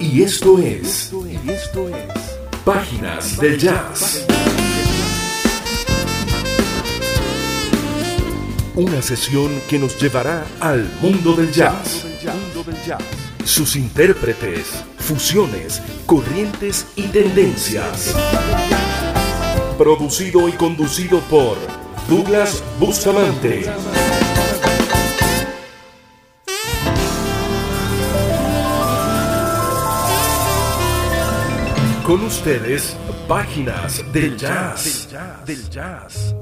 Y esto es. Páginas del Jazz. Una sesión que nos llevará al mundo del jazz. Sus intérpretes, fusiones, corrientes y tendencias. Producido y conducido por Douglas Bustamante. Con ustedes, páginas del jazz. Del jazz.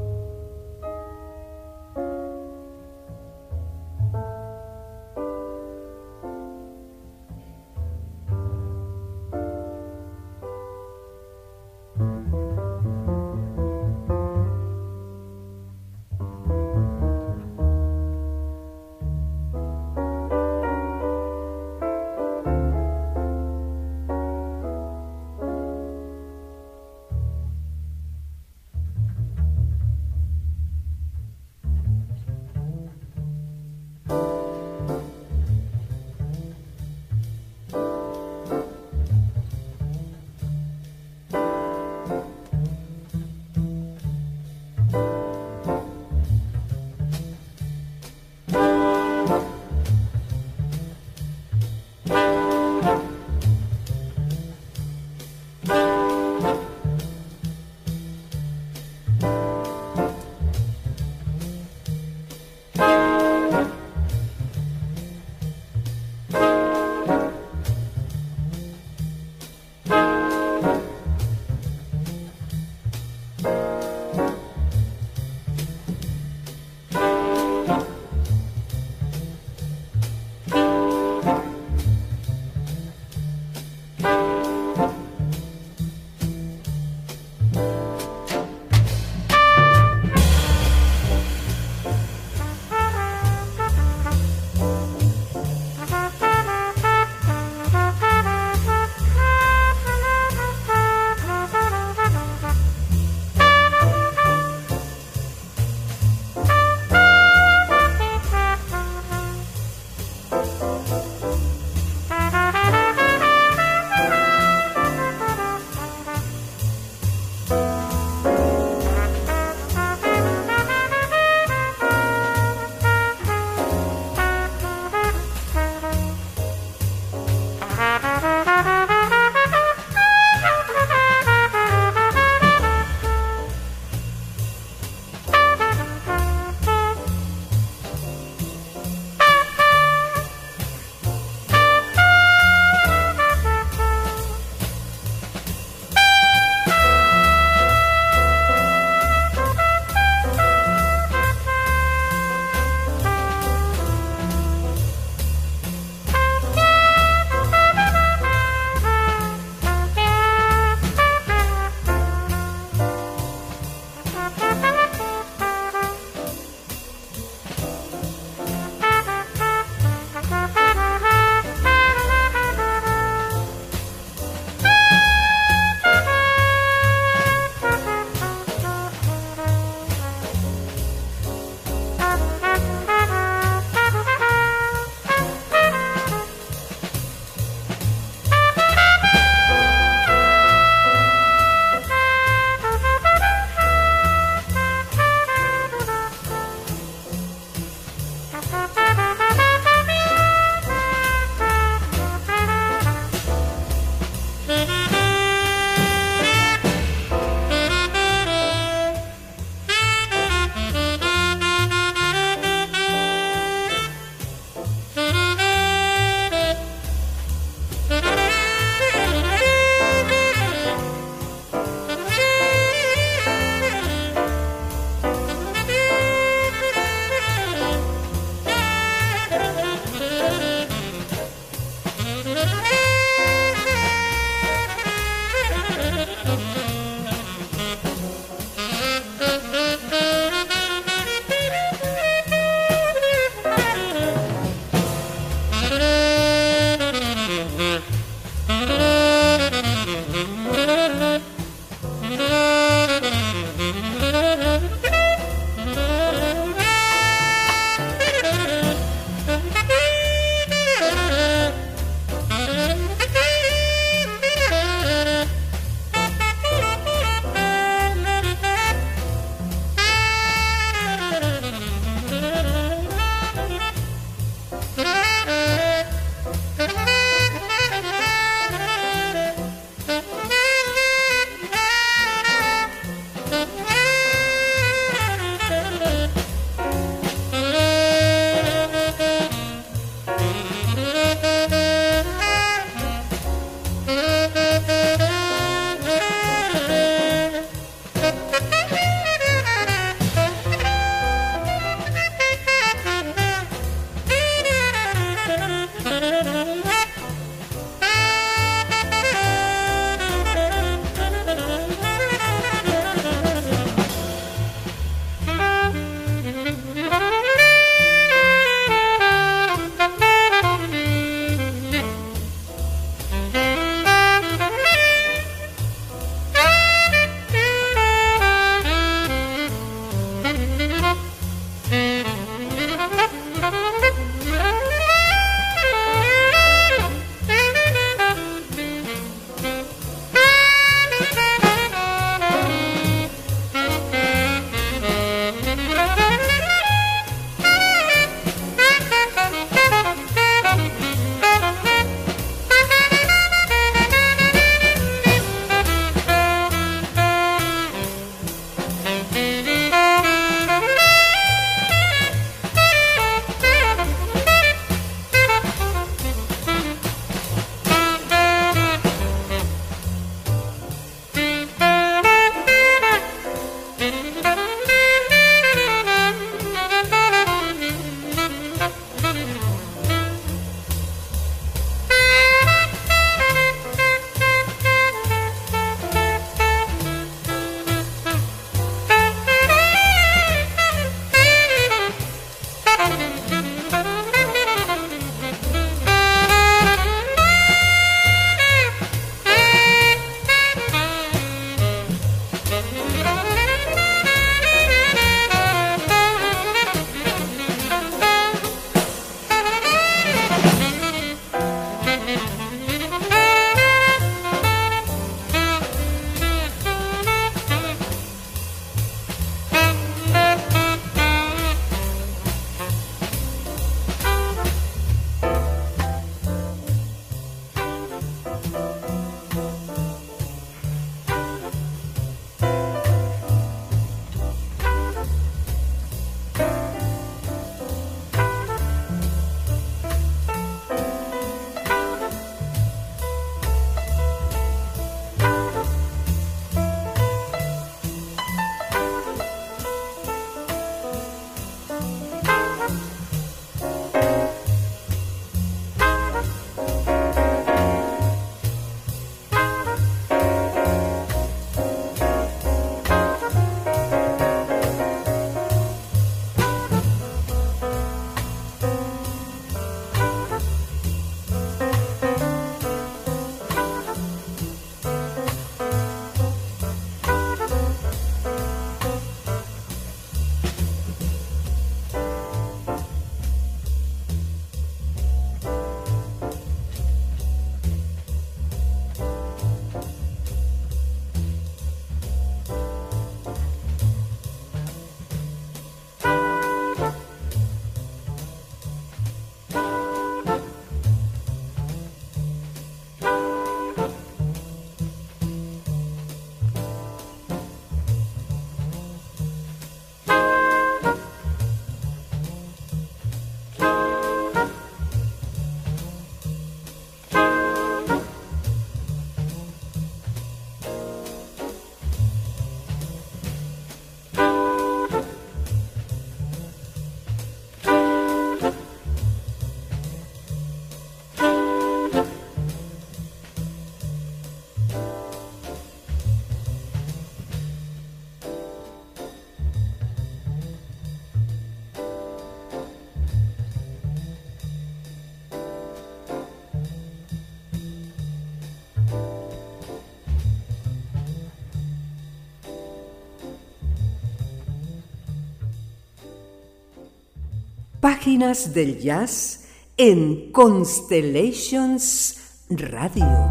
Páginas del Jazz en Constellations Radio.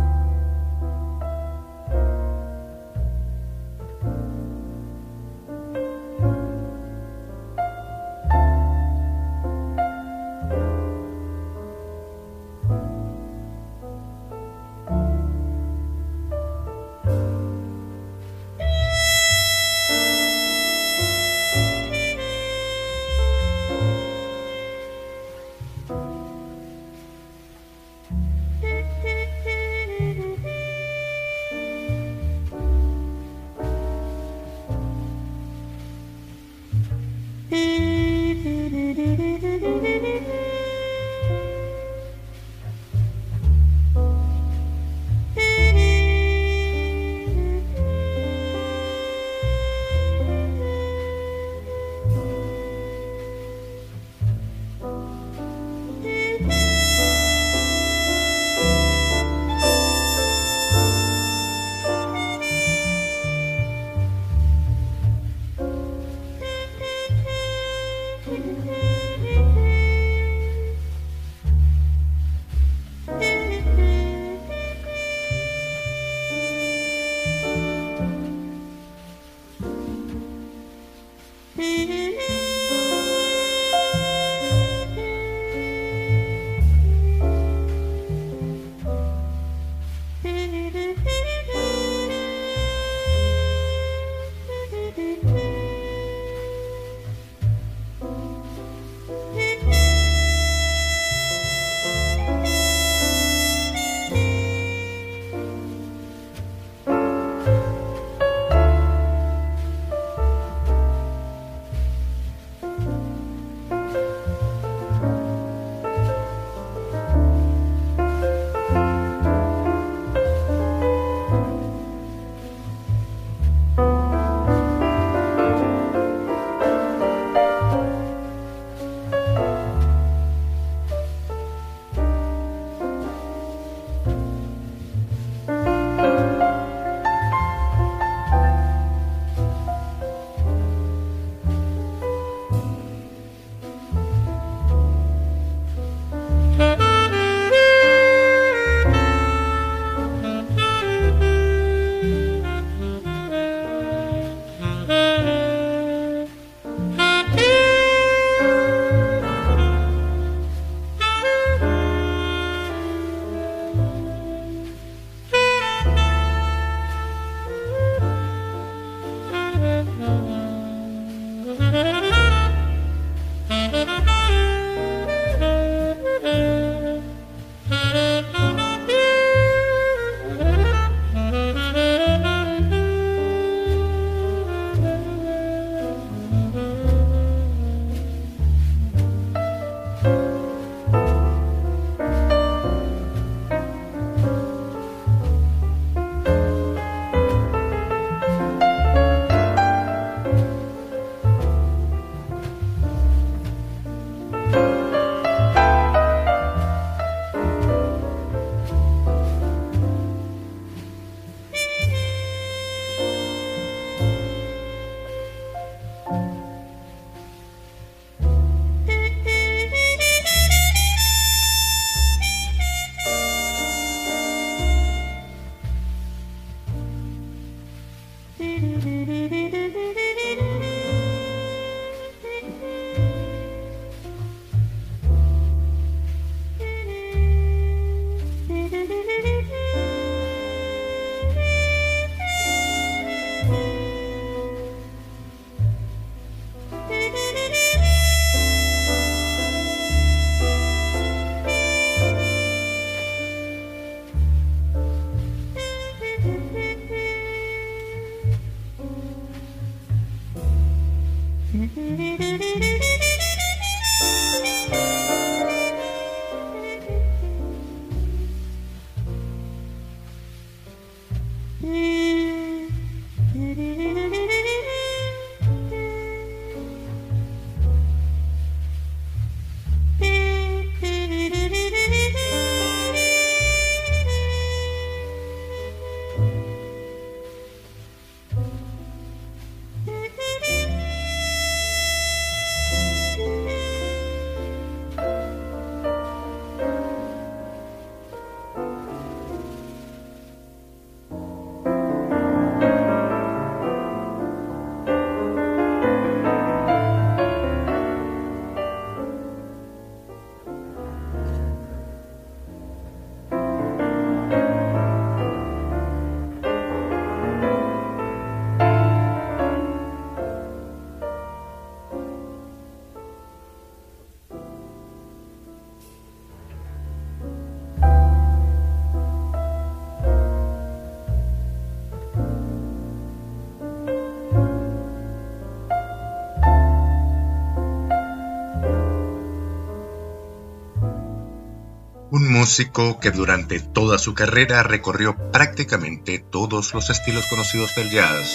Músico que durante toda su carrera recorrió prácticamente todos los estilos conocidos del jazz,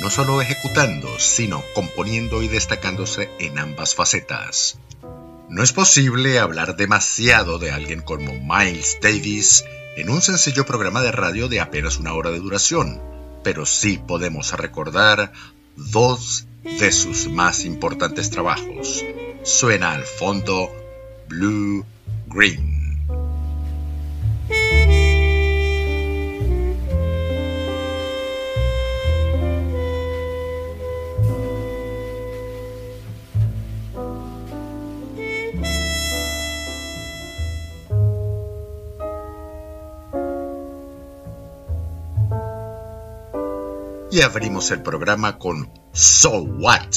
no solo ejecutando, sino componiendo y destacándose en ambas facetas. No es posible hablar demasiado de alguien como Miles Davis en un sencillo programa de radio de apenas una hora de duración, pero sí podemos recordar dos de sus más importantes trabajos. Suena al fondo Blue Green. Abrimos el programa con So What,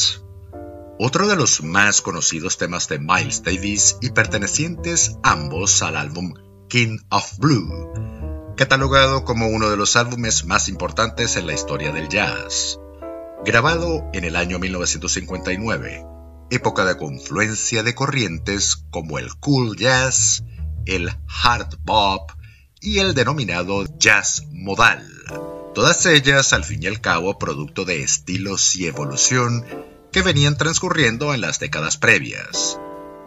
otro de los más conocidos temas de Miles Davis y pertenecientes ambos al álbum King of Blue, catalogado como uno de los álbumes más importantes en la historia del jazz. Grabado en el año 1959, época de confluencia de corrientes como el cool jazz, el hard bop y el denominado jazz modal todas ellas al fin y al cabo producto de estilos y evolución que venían transcurriendo en las décadas previas.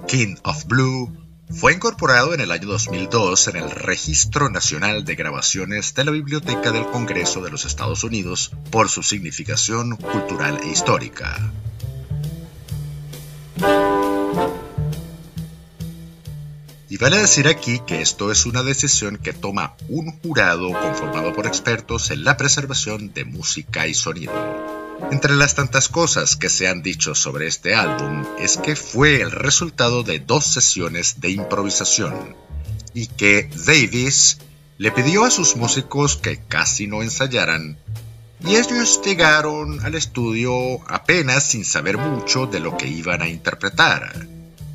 King of Blue fue incorporado en el año 2002 en el Registro Nacional de Grabaciones de la Biblioteca del Congreso de los Estados Unidos por su significación cultural e histórica. Y vale decir aquí que esto es una decisión que toma un jurado conformado por expertos en la preservación de música y sonido. Entre las tantas cosas que se han dicho sobre este álbum es que fue el resultado de dos sesiones de improvisación y que Davis le pidió a sus músicos que casi no ensayaran y ellos llegaron al estudio apenas sin saber mucho de lo que iban a interpretar.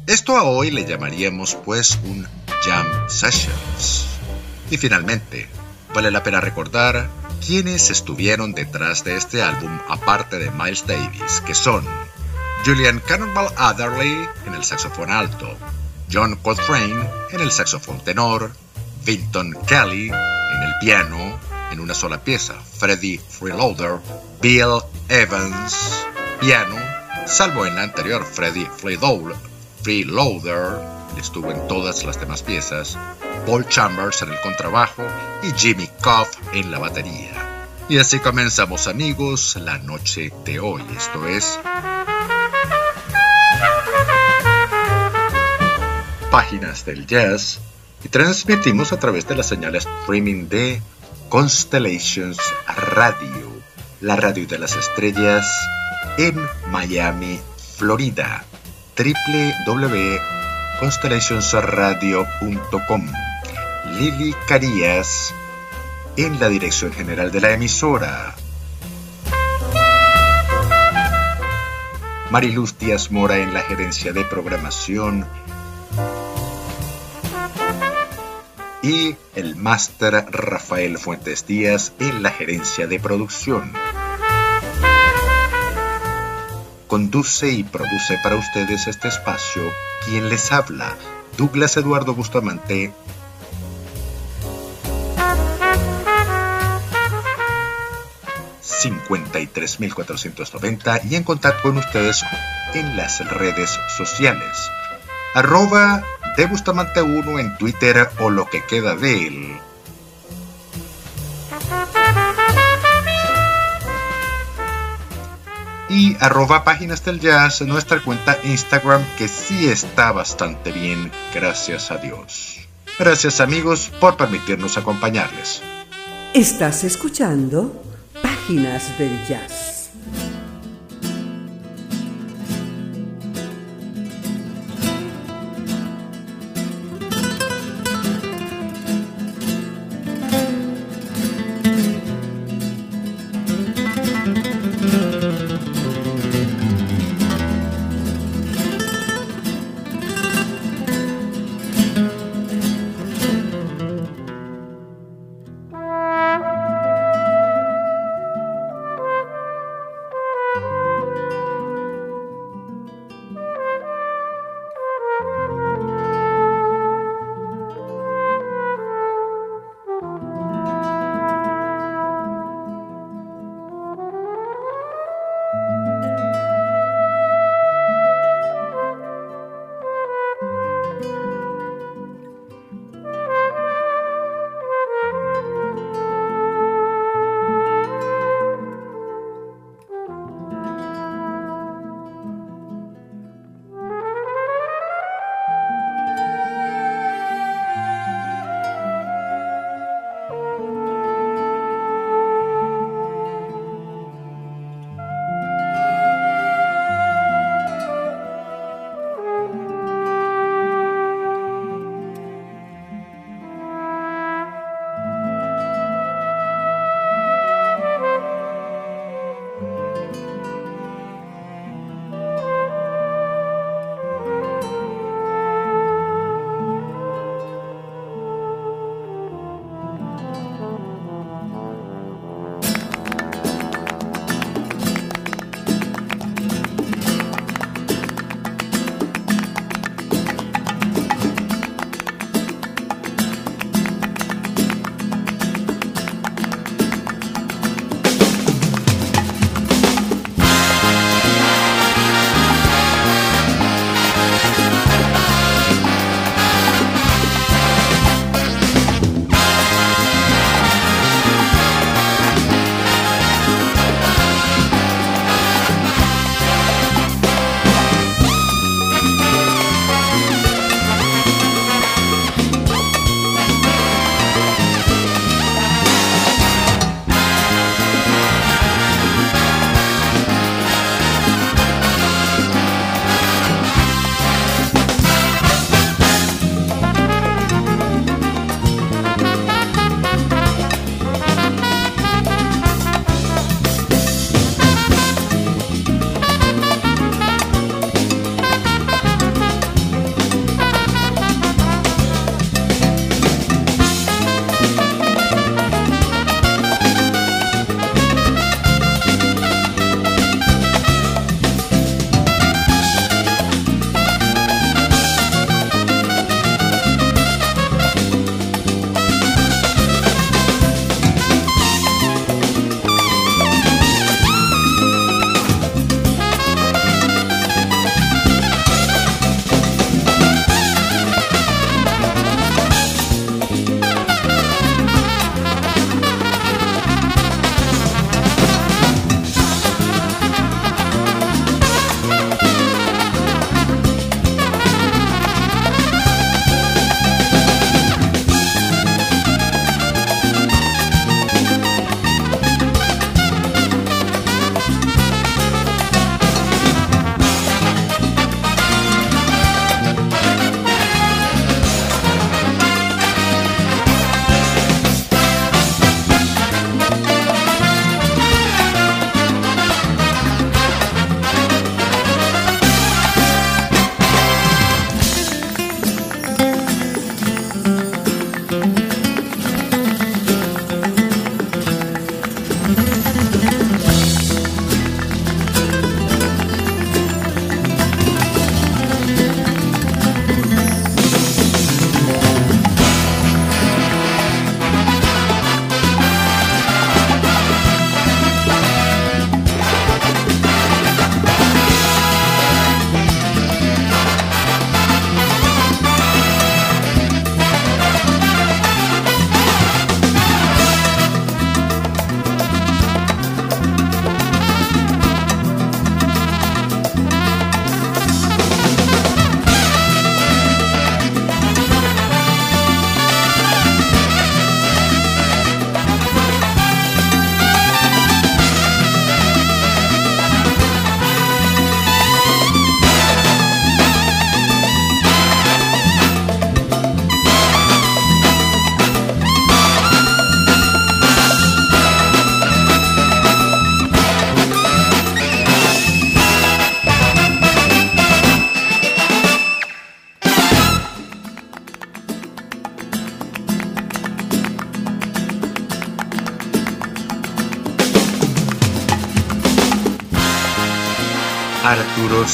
Esto a hoy le llamaríamos pues un Jam Sessions. Y finalmente, vale la pena recordar quiénes estuvieron detrás de este álbum aparte de Miles Davis, que son Julian Cannonball Adderley en el saxofón alto, John Coltrane en el saxofón tenor, Vinton Kelly en el piano en una sola pieza, Freddie Freeloader, Bill Evans, piano, salvo en la anterior Freddie Freeloader, Freeloader, estuvo en todas las demás piezas, Paul Chambers en el contrabajo y Jimmy Cobb en la batería. Y así comenzamos amigos la noche de hoy, esto es Páginas del Jazz y transmitimos a través de la señal streaming de Constellations Radio, la radio de las estrellas en Miami, Florida www.constellationsradio.com. Lili Carías en la dirección general de la emisora. Mariluz Díaz Mora en la gerencia de programación. Y el máster Rafael Fuentes Díaz en la gerencia de producción conduce y produce para ustedes este espacio quien les habla, Douglas Eduardo Bustamante. ...53.490... y en contacto con ustedes en las redes sociales. Arroba de Bustamante 1 en Twitter o lo que queda de él y arroba páginas del jazz nuestra cuenta Instagram que sí está bastante bien, gracias a Dios. Gracias amigos por permitirnos acompañarles. Estás escuchando Páginas del Jazz.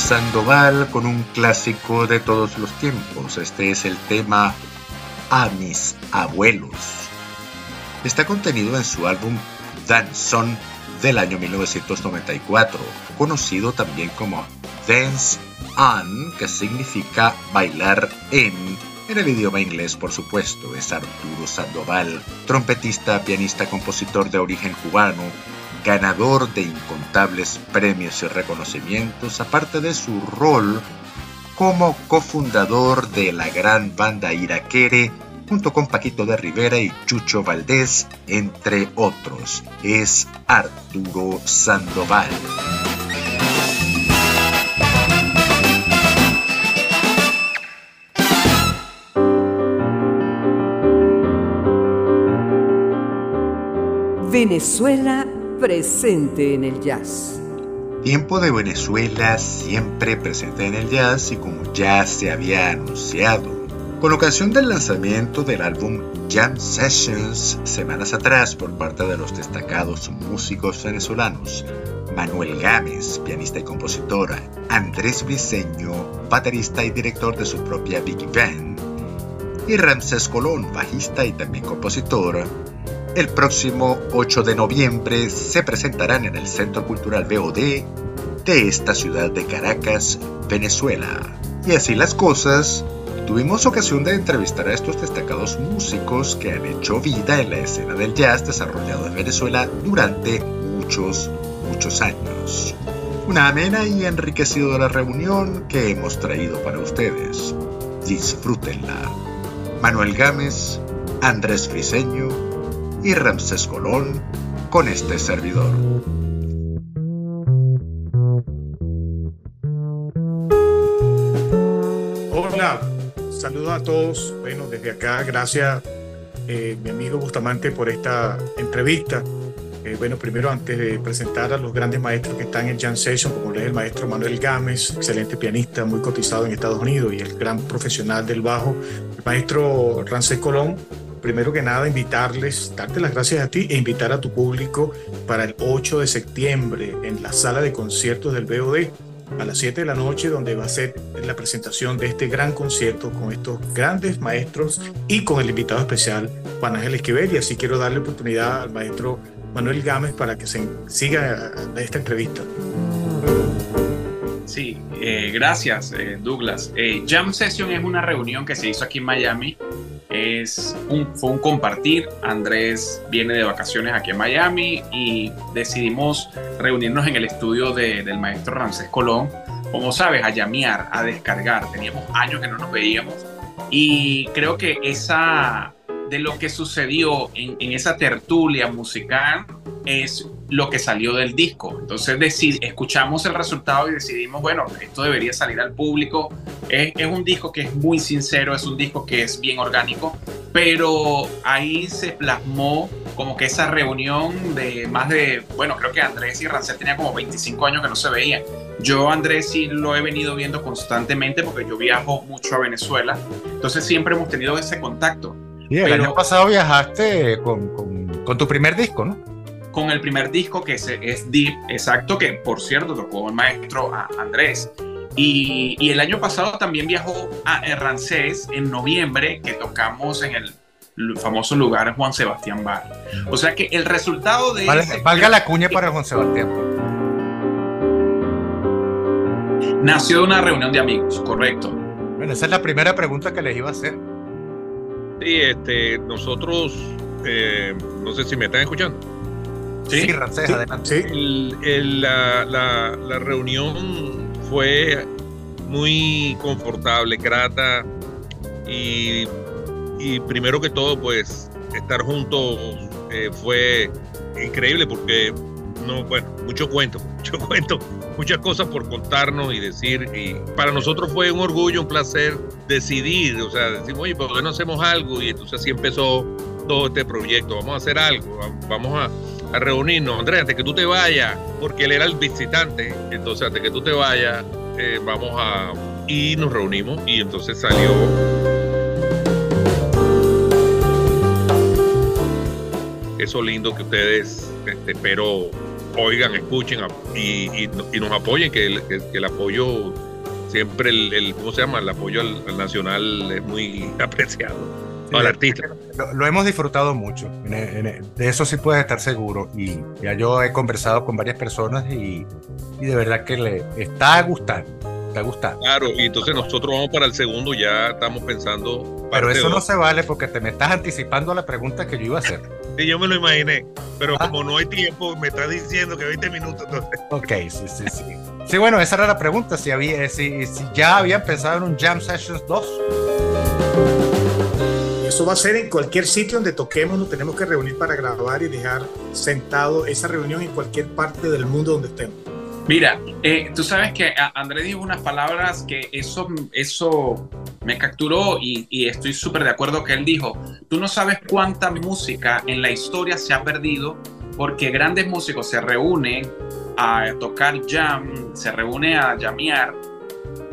Sandoval con un clásico de todos los tiempos. Este es el tema A mis abuelos. Está contenido en su álbum Danzón del año 1994, conocido también como Dance On, que significa bailar en en el idioma inglés, por supuesto, es Arturo Sandoval, trompetista, pianista, compositor de origen cubano, ganador de incontables premios y reconocimientos, aparte de su rol como cofundador de la gran banda Iraquere, junto con Paquito de Rivera y Chucho Valdés, entre otros. Es Arturo Sandoval. Venezuela presente en el jazz. Tiempo de Venezuela siempre presente en el jazz y como ya se había anunciado. Con ocasión del lanzamiento del álbum Jam Sessions semanas atrás por parte de los destacados músicos venezolanos, Manuel Gámez, pianista y compositora, Andrés Briceño, baterista y director de su propia Big Band, y Ramses Colón, bajista y también compositor, el próximo 8 de noviembre se presentarán en el Centro Cultural BOD de esta ciudad de Caracas, Venezuela. Y así las cosas, tuvimos ocasión de entrevistar a estos destacados músicos que han hecho vida en la escena del jazz desarrollado en Venezuela durante muchos, muchos años. Una amena y enriquecedora reunión que hemos traído para ustedes. Disfrútenla. Manuel Gámez, Andrés Friseño, y Ramsés Colón con este servidor. Hola, saludos a todos. Bueno, desde acá, gracias eh, mi amigo Bustamante por esta entrevista. Eh, bueno, primero antes de presentar a los grandes maestros que están en Jam Session, como es el maestro Manuel Gámez, excelente pianista, muy cotizado en Estados Unidos y el gran profesional del bajo, el maestro Ramsés Colón, primero que nada invitarles, darte las gracias a ti e invitar a tu público para el 8 de septiembre en la sala de conciertos del BOD a las 7 de la noche donde va a ser la presentación de este gran concierto con estos grandes maestros y con el invitado especial Juan Ángel Esquivel y así quiero darle oportunidad al maestro Manuel Gámez para que se siga esta entrevista. Sí, eh, gracias eh, Douglas. Eh, Jam Session es una reunión que se hizo aquí en Miami un, fue un compartir. Andrés viene de vacaciones aquí en Miami y decidimos reunirnos en el estudio del maestro Ramsés Colón. Como sabes, a llamear, a descargar. Teníamos años que no nos veíamos y creo que esa de lo que sucedió en, esa tertulia musical es lo que salió del disco. Entonces escuchamos el resultado y decidimos, bueno, esto debería salir al público. Es, es, un disco que es muy sincero, es un disco que es bien orgánico, pero ahí se plasmó como que esa reunión de más de, bueno, creo que Andrés y Rancel tenían como 25 años que no se veían. Yo Andrés sí lo he venido viendo constantemente porque yo viajo mucho a Venezuela, entonces siempre hemos tenido ese contacto. El año pasado viajaste con, con, con tu primer disco, ¿no? con el primer disco que es, es Deep, exacto, que por cierto tocó el maestro Andrés. Y, y, el año pasado también viajó a Rancés en noviembre, que tocamos en el famoso lugar Juan Sebastián Bar. O sea que el resultado de... valga la cuña para Juan Sebastián. Nació de una reunión de amigos, correcto. Bueno, esa es la primera pregunta que les iba a hacer. Sí, este, nosotros, eh, no sé si me están escuchando. Sí, adelante. la, la, reunión fue muy confortable, grata y, y primero que todo, pues estar juntos eh, fue increíble porque no, bueno, mucho cuento, mucho cuento, muchas cosas por contarnos y decir. Y para nosotros fue un orgullo, un placer decidir, o sea, decir, oye, ¿por qué no hacemos algo? Y entonces así empezó todo este proyecto. Vamos a hacer algo, vamos a a reunirnos. Andrés, antes que tú te vayas, porque él era el visitante, entonces antes que tú te vayas, eh, vamos a... Y nos reunimos y entonces salió... Eso lindo que ustedes, este, pero oigan, escuchen y, y, nos apoyen, que el, que, el apoyo siempre, el, ¿cómo se llama? El apoyo al, nacional es muy apreciado. al artista. Lo, hemos disfrutado mucho, de eso sí puedes estar seguro. Y ya yo he conversado con varias personas y, y de verdad que le está gustando te gusta. Claro, y entonces nosotros vamos para el segundo, ya estamos pensando. Pero eso no se vale porque te me estás anticipando a la pregunta que yo iba a hacer. Sí, yo me lo imaginé, pero ah. como no hay tiempo, me estás diciendo que 20 minutos. Entonces. Ok, sí, sí, sí. Sí, bueno, esa era la pregunta, si, había, si, si ya habían pensado en un Jam Sessions 2. Eso va a ser en cualquier sitio donde toquemos, nos tenemos que reunir para grabar y dejar sentado esa reunión en cualquier parte del mundo donde estemos. Mira, eh, tú sabes que André dijo unas palabras que eso, eso me capturó y, estoy súper de acuerdo que él dijo, tú no sabes cuánta música en la historia se ha perdido porque grandes músicos se reúnen a tocar jam, se reúnen a llamear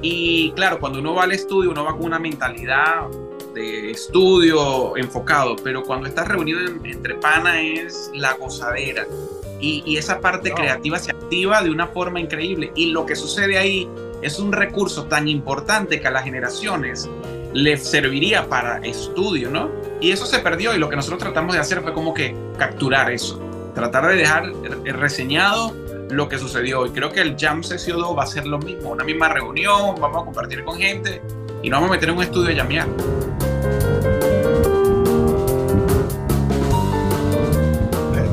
y claro, cuando uno va al estudio uno va con una mentalidad de estudio enfocado, pero cuando estás reunido entre pana es la gozadera. Y, esa parte creativa se activa de una forma increíble. Y lo que sucede ahí es un recurso tan importante que a las generaciones les serviría para estudio, ¿no? Y eso se perdió y lo que nosotros tratamos de hacer fue como que capturar eso, tratar de dejar reseñado lo que sucedió. Y creo que el Jam Session 2 va a ser lo mismo, una misma reunión, vamos a compartir con gente y nos vamos a meter en un estudio de llamear.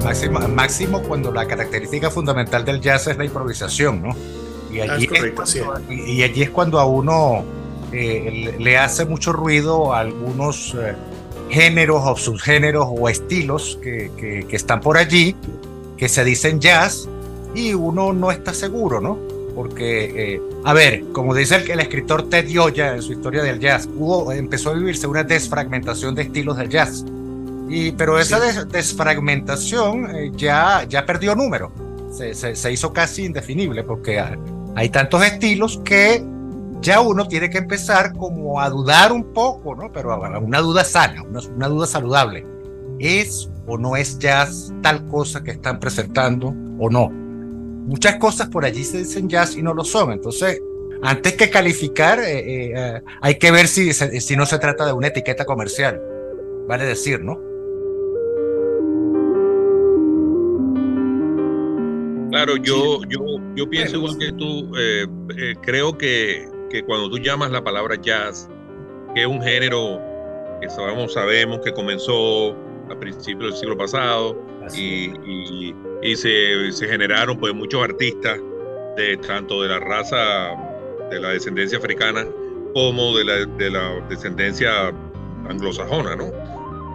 máximo, máximo cuando la característica fundamental del jazz es la improvisación, ¿no? Y allí, es, cuando, y, allí es cuando a uno eh, le hace mucho ruido a algunos eh, géneros o subgéneros o estilos que, que, están por allí, que se dicen jazz, y uno no está seguro, ¿no? Porque, eh, a ver, como dice el, el, escritor Ted Yoya en su historia del jazz, hubo, empezó a vivirse una desfragmentación de estilos del jazz. Pero esa desfragmentación eh, ya, ya perdió número, se, se, hizo casi indefinible porque hay tantos estilos que ya uno tiene que empezar como a dudar un poco, ¿no? Pero una duda sana, una, una duda saludable. ¿Es o no es jazz tal cosa que están presentando o no? Muchas cosas por allí se dicen jazz y no lo son. Entonces, antes que calificar, eh, eh, hay que ver si, si no se trata de una etiqueta comercial. Vale decir, ¿no? Claro, yo, yo, yo pienso igual que tú. Eh, eh, creo que, que, cuando tú llamas la palabra jazz, que es un género que sabemos, sabemos que comenzó a principios del siglo pasado y, y, se, se, generaron pues muchos artistas de tanto de la raza de la descendencia africana como de la, de la descendencia anglosajona, ¿no?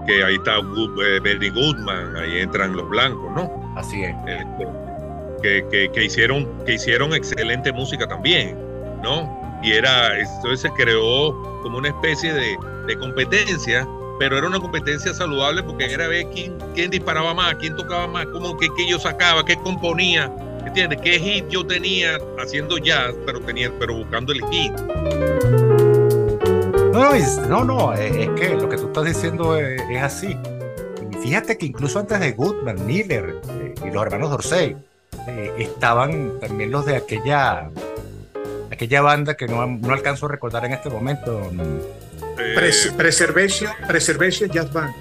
Que ahí está eh, Benny Goodman, ahí entran los blancos, ¿no? Así es. Este, que, hicieron, que hicieron excelente música también, ¿no? Y era, entonces se creó como una especie de, competencia, pero era una competencia saludable porque era ver quién, disparaba más, quién tocaba más, cómo, qué yo sacaba, qué componía, ¿entiendes? ¿Qué hit yo tenía haciendo jazz, pero, tenía, pero buscando el hit? No, no, es, que lo que tú estás diciendo es, así. Fíjate que incluso antes de Goodman, Miller eh, y los hermanos Dorsey, eh, estaban también los de aquella aquella banda que no, no alcanzo a recordar en este momento. Preservation, Preservation Jazz Band.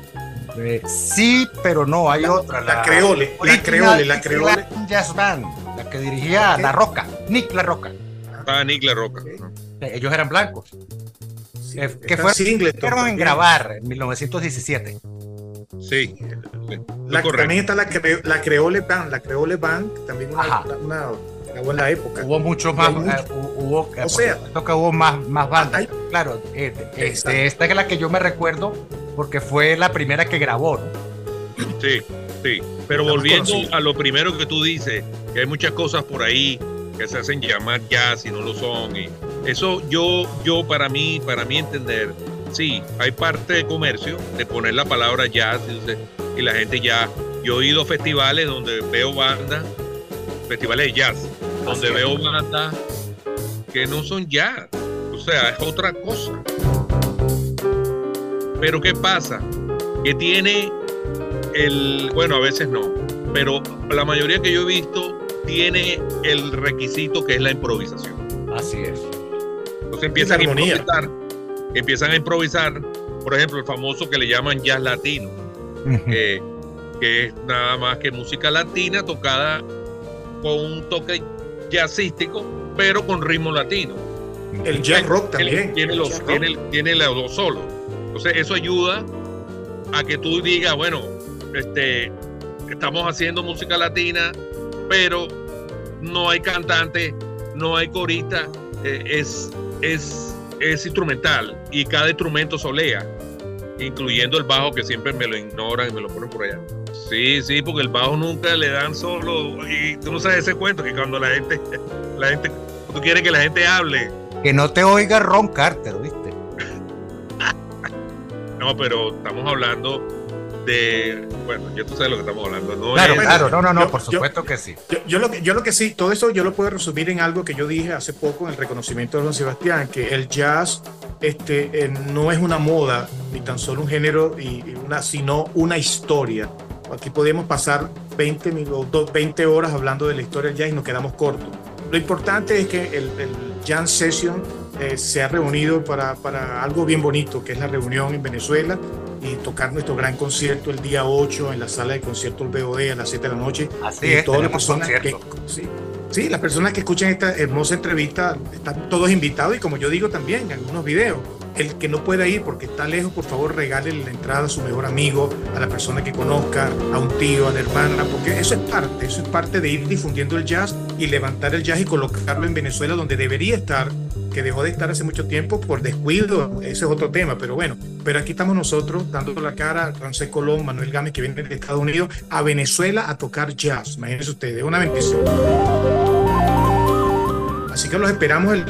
Eh, sí, pero no, hay otra. La, Creole, la Creole, la Creole. Jazz Band, la que dirigía La Roca, Nick La Roca. Ah, Nick La Roca. Ellos eran blancos. que fue fueron en grabar en 1917. Sí. La, también está la, la Creole Band, la Creole Band, también una, una, una, buena época. Hubo mucho más, eh, hubo, o sea, que hubo más, más bandas. claro, eh, este, esta es la que yo me recuerdo porque fue la primera que grabó, Sí, sí. Pero volviendo a lo primero que tú dices, que hay muchas cosas por ahí que se hacen llamar jazz y no lo son. Y eso yo, yo para mí, para mí entender, sí, hay parte de comercio de poner la palabra jazz y, la gente ya. Yo he ido a festivales donde veo bandas, festivales de jazz, donde veo bandas que no son jazz, o sea, es otra cosa. Pero ¿qué pasa? Que tiene el, bueno, a veces no, pero la mayoría que yo he visto tiene el requisito que es la improvisación. Así es. Entonces empiezan a improvisar, empiezan a improvisar, por ejemplo, el famoso que le llaman jazz latino, que, es nada más que música latina tocada con un toque jazzístico, pero con ritmo latino. El jazz rock también. Tiene, los, tiene, tiene los solos. Entonces eso ayuda a que tú digas, bueno, este, estamos haciendo música latina, pero no hay cantante, no hay corista, eh, es, es, es instrumental y cada instrumento solea, incluyendo el bajo que siempre me lo ignoran y me lo ponen por allá. Sí, sí, porque el bajo nunca le dan solo y tú no sabes ese cuento que cuando la gente, la gente, tú quieres que la gente hable. Que no te oiga Ron Carter, ¿viste? no, pero estamos hablando de, bueno, ya tú sabes lo que estamos hablando. ¿no? Claro, claro, no, no, no, por supuesto que sí. Yo, lo que, yo lo que sí, todo eso yo lo puedo resumir en algo que yo dije hace poco en el reconocimiento de Don Sebastián, que el jazz este, eh, no es una moda, ni tan solo un género, y una, sino una historia. Aquí podemos pasar 20, 20 horas hablando de la historia del jazz y nos quedamos cortos. Lo importante es que el, el Jazz Session eh, se ha reunido para, para, algo bien bonito, que es la reunión en Venezuela y tocar nuestro gran concierto el día 8 en la sala de conciertos BOD a las 7 de la noche. Así es, todas las personas que, sí, sí, las personas que escuchan esta hermosa entrevista están todos invitados y como yo digo también en algunos videos, el que no pueda ir porque está lejos, por favor regale la entrada a su mejor amigo, a la persona que conozca, a un tío, a la hermana, porque eso es parte, eso es parte de ir difundiendo el jazz y levantar el jazz y colocarlo en Venezuela donde debería estar, que dejó de estar hace mucho tiempo por descuido, ese es otro tema, pero bueno, pero aquí estamos nosotros dando la cara a Francés Colón, Manuel Gámez, que viene de Estados Unidos, a Venezuela a tocar jazz, imagínense ustedes, una bendición. Así que los esperamos el,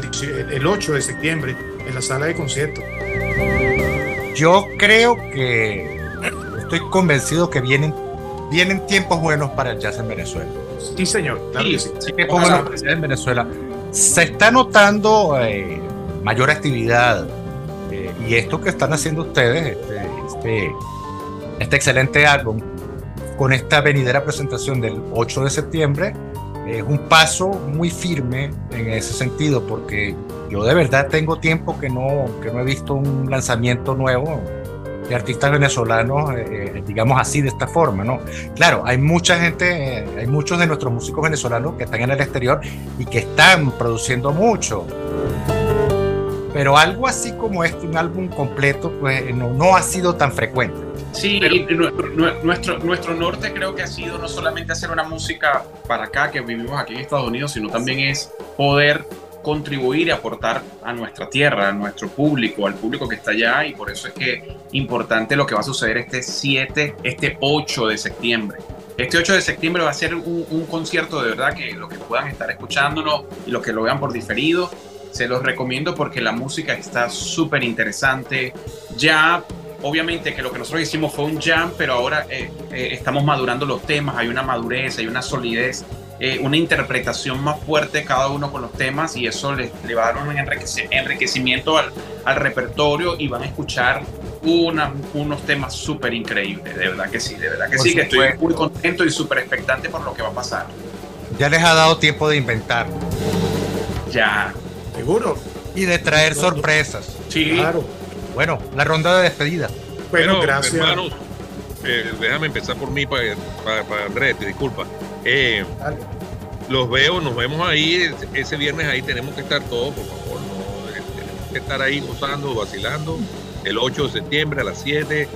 el 8 de septiembre en la sala de conciertos. Yo creo que estoy convencido que vienen, vienen tiempos buenos para el jazz en Venezuela. Sí, señor. sí, sí. en Venezuela. Se está notando eh, mayor actividad eh, y esto que están haciendo ustedes, este, este, este excelente álbum, con esta venidera presentación del 8 de septiembre, es un paso muy firme en ese sentido, porque yo de verdad tengo tiempo que no, que no he visto un lanzamiento nuevo de artistas venezolanos, eh, eh, digamos así, de esta forma, ¿no? Claro, hay mucha gente, eh, hay muchos de nuestros músicos venezolanos que están en el exterior y que están produciendo mucho. Pero algo así como este, un álbum completo, pues no, no ha sido tan frecuente. Sí, nuestro, nuestro norte creo que ha sido no solamente hacer una música para acá, que vivimos aquí en Estados Unidos, sino también es poder contribuir y aportar a nuestra tierra, a nuestro público, al público que está allá y por eso es que importante lo que va a suceder este 7, este 8 de septiembre. Este 8 de septiembre va a ser un, un concierto de verdad que los que puedan estar escuchándonos y los que lo vean por diferido, se los recomiendo porque la música está súper interesante. Ya obviamente que lo que nosotros hicimos fue un jam, pero ahora eh, eh, estamos madurando los temas, hay una madurez, hay una solidez, eh, una interpretación más fuerte cada uno con los temas y eso le, le va a dar un enriquecimiento al, al, repertorio y van a escuchar una, unos temas súper increíbles, de verdad que sí, de verdad que sí, que estoy muy contento y súper expectante por lo que va a pasar. Ya les ha dado tiempo de inventar. Ya. Seguro. Y de traer sorpresas. Sí. Claro. Bueno, la ronda de despedida. Bueno, gracias. Hermanos, eh, déjame empezar por mí para, para, Andrés, te disculpa. Eh, los veo, nos vemos ahí. Ese viernes ahí tenemos que estar todos, por favor. No, eh, tenemos que estar ahí gozando, vacilando. El 8 de septiembre a las 7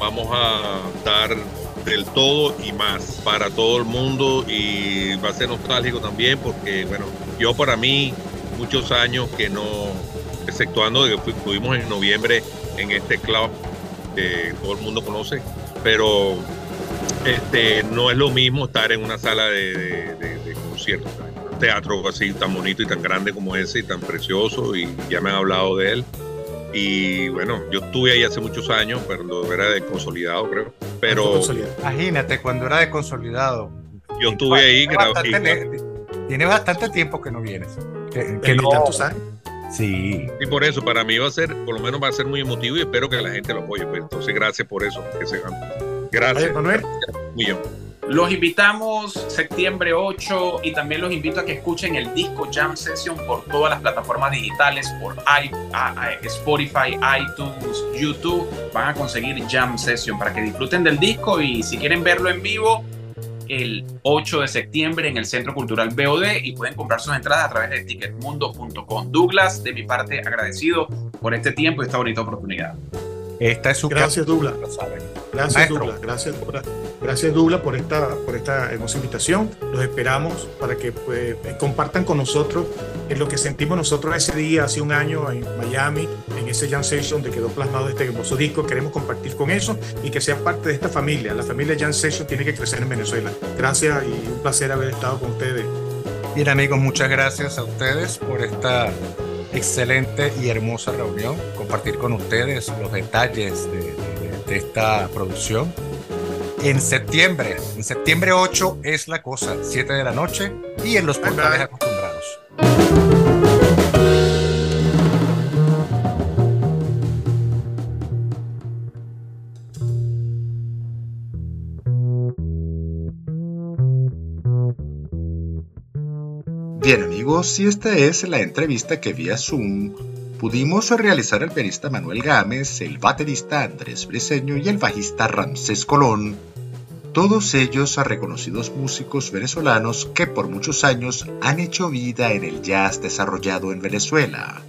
vamos a dar del todo y más para todo el mundo y va a ser nostálgico también porque, bueno, yo para mí muchos años que no exceptuando de que estuvimos en noviembre en este club que todo el mundo conoce, pero este, no es lo mismo estar en una sala de, de, conciertos, un teatro así tan bonito y tan grande como ese y tan precioso y ya me han hablado de él. Y bueno, yo estuve ahí hace muchos años, cuando era de consolidado, creo. Pero. Imagínate, cuando era de consolidado. Yo estuve ahí. Tiene bastante, tiempo que no vienes. Que, que no, tantos años? Sí. Y por eso, para mí va a ser, por lo menos va a ser muy emotivo y espero que la gente lo apoye. Pues. Entonces, gracias por eso. Que se Gracias. Manuel. Los invitamos septiembre 8 y también los invito a que escuchen el disco Jam Session por todas las plataformas digitales, por Spotify, iTunes, YouTube. Van a conseguir Jam Session para que disfruten del disco y si quieren verlo en vivo, el 8 de septiembre en el Centro Cultural BOD y pueden comprar sus entradas a través de ticketmundo.com. Douglas, de mi parte, agradecido por este tiempo y esta bonita oportunidad. Esta es su Gracias, Douglas. Gracias, Douglas. Gracias, gracias, Douglas, por esta, por esta hermosa invitación. Los esperamos para que pues, compartan con nosotros en lo que sentimos nosotros ese día, hace un año, en Miami, en ese Jam Session donde quedó plasmado este hermoso disco. Queremos compartir con eso y que sean parte de esta familia. La familia Jam Session tiene que crecer en Venezuela. Gracias y un placer haber estado con ustedes. Bien, amigos, muchas gracias a ustedes por esta excelente y hermosa reunión, compartir con ustedes los detalles de, esta producción. En septiembre, en septiembre 8 es la cosa, 7 de la noche y en los portales acostumbrados. Bien amigos, y esta es la entrevista que vía Zoom pudimos realizar el pianista Manuel Gámez, el baterista Andrés Briseño y el bajista Ramsés Colón, todos ellos a reconocidos músicos venezolanos que por muchos años han hecho vida en el jazz desarrollado en Venezuela.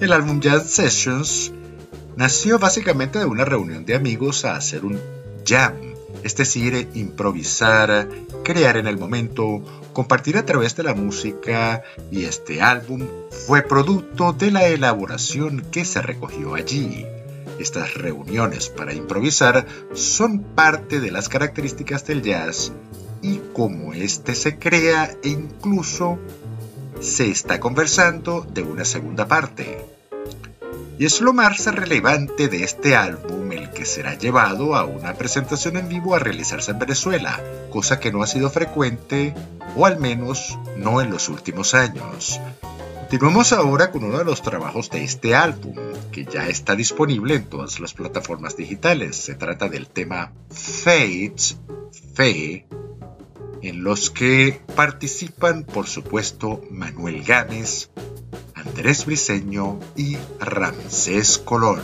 El álbum Jazz Sessions nació básicamente de una reunión de amigos a hacer un jam, es decir, improvisar, crear en el momento, compartir a través de la música y este álbum fue producto de la elaboración que se recogió allí. Estas reuniones para improvisar son parte de las características del jazz y cómo este se crea e incluso se está conversando de una segunda parte. Y es lo más relevante de este álbum el que será llevado a una presentación en vivo a realizarse en Venezuela, cosa que no ha sido frecuente, o al menos no en los últimos años. Continuamos ahora con uno de los trabajos de este álbum, que ya está disponible en todas las plataformas digitales. Se trata del tema Fate, Fe, en los que participan, por supuesto, Manuel Gámez, Andrés Briseño y Ramsés Colón.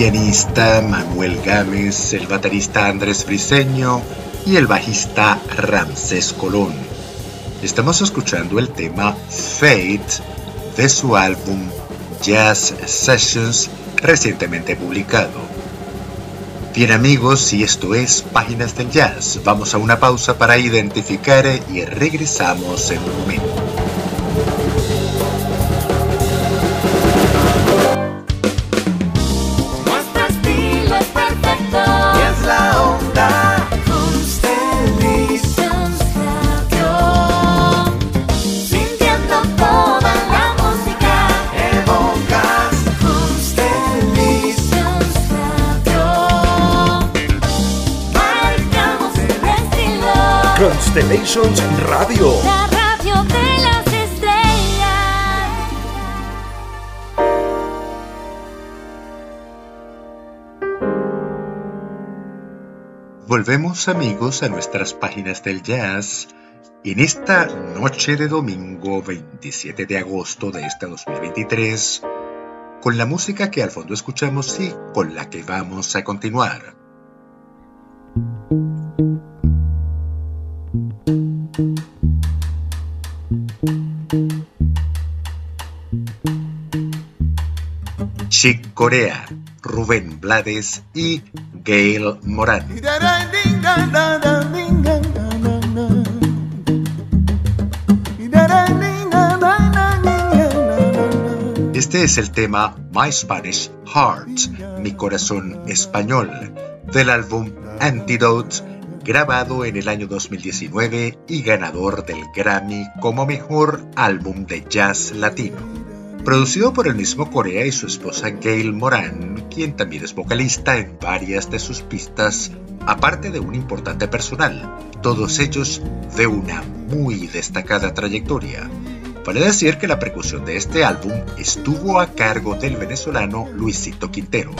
Pianista Manuel Gámez, el baterista Andrés Friseño y el bajista Ramsés Colón. Estamos escuchando el tema Fate de su álbum Jazz Sessions recientemente publicado. Bien amigos, y esto es Páginas del Jazz, vamos a una pausa para identificar y regresamos en un momento. Radio. La radio de las estrellas. Volvemos amigos a nuestras páginas del jazz en esta noche de domingo 27 de agosto de este 2023 con la música que al fondo escuchamos y con la que vamos a continuar. Chick Corea, Rubén Blades y Gail Morán. Este es el tema My Spanish Heart, mi corazón español, del álbum Antidote, grabado en el año 2019 y ganador del Grammy como mejor álbum de jazz latino. Producido por el mismo Corea y su esposa Gail Moran, quien también es vocalista en varias de sus pistas, aparte de un importante personal, todos ellos de una muy destacada trayectoria. Vale decir que la percusión de este álbum estuvo a cargo del venezolano Luisito Quintero.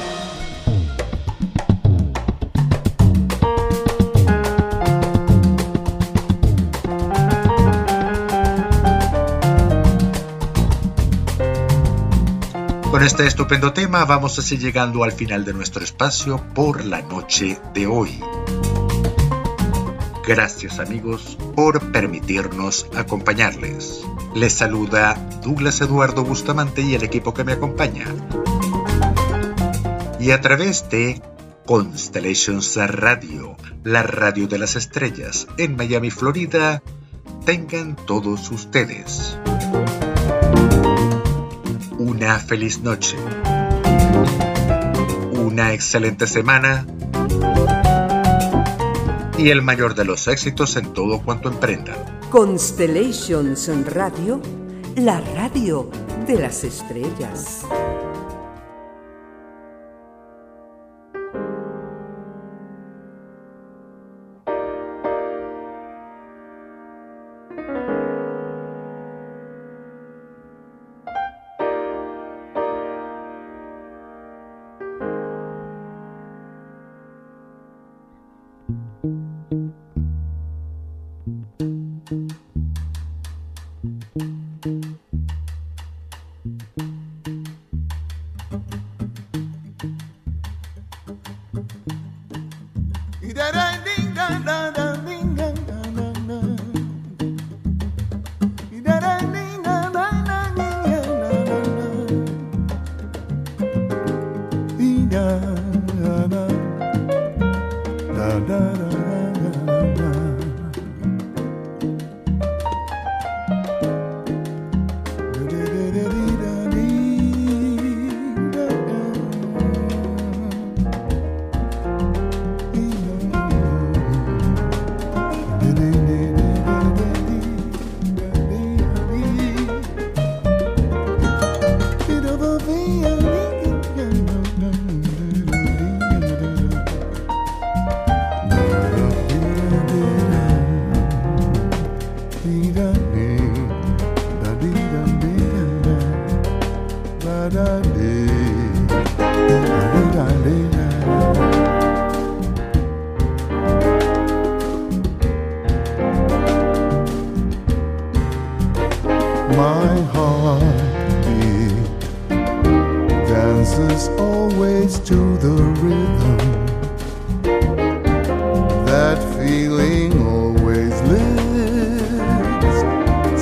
Con este estupendo tema vamos así llegando al final de nuestro espacio por la noche de hoy. Gracias amigos por permitirnos acompañarles. Les saluda Douglas Eduardo Bustamante y el equipo que me acompaña. Y a través de Constellations Radio, la radio de las estrellas en Miami, Florida, tengan todos ustedes una feliz noche, una excelente semana y el mayor de los éxitos en todo cuanto emprendan. Constellations Radio, la radio de las estrellas.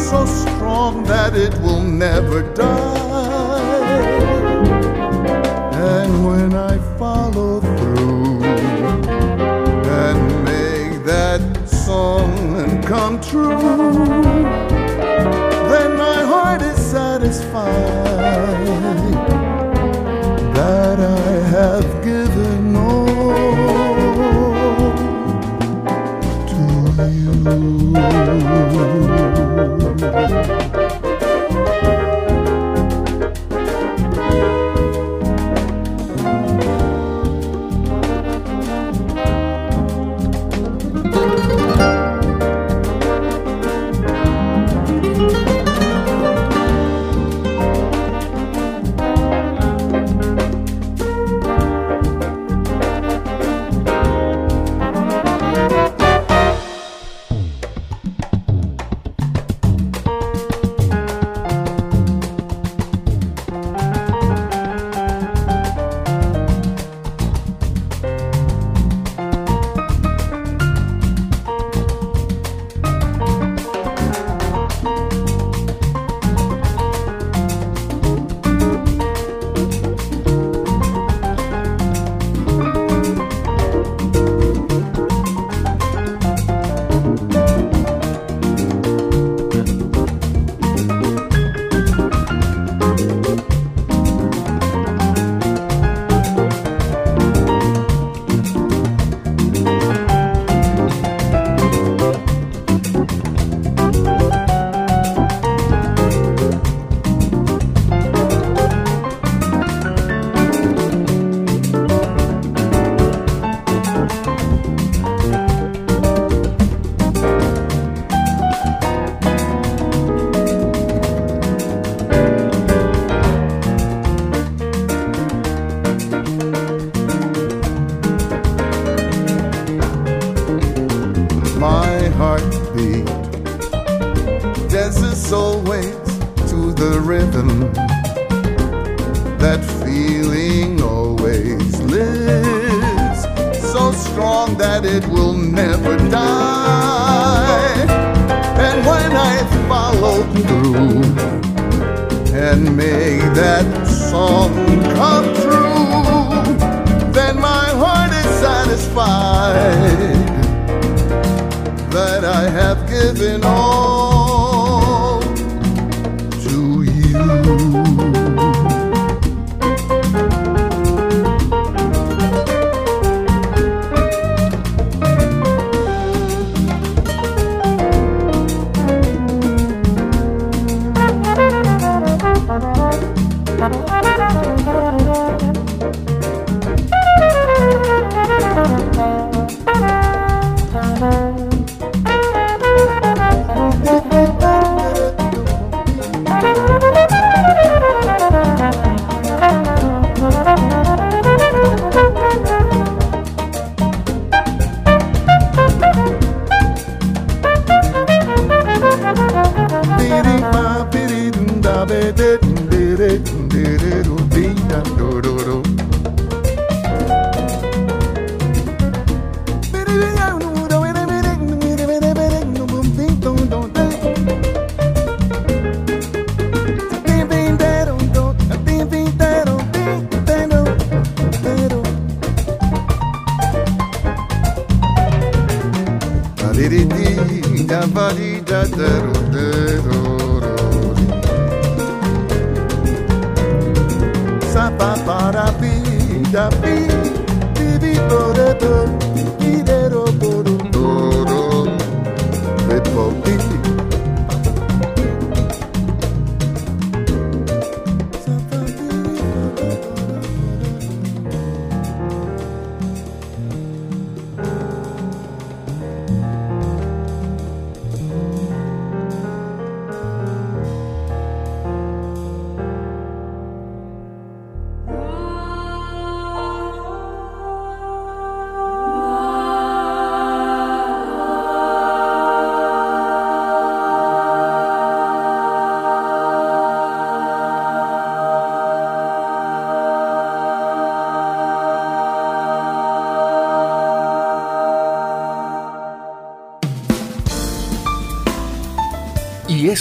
So strong that it will never die. And when I follow through and make that song come true, then my heart is satisfied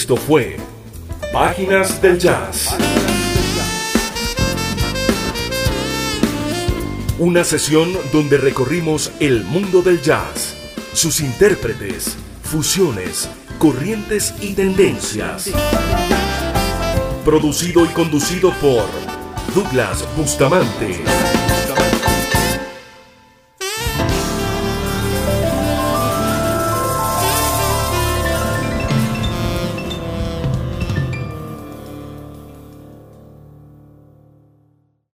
esto fue Páginas del Jazz. Una sesión donde recorrimos el mundo del jazz, sus intérpretes, fusiones, corrientes y tendencias. Producido y conducido por Douglas Bustamante.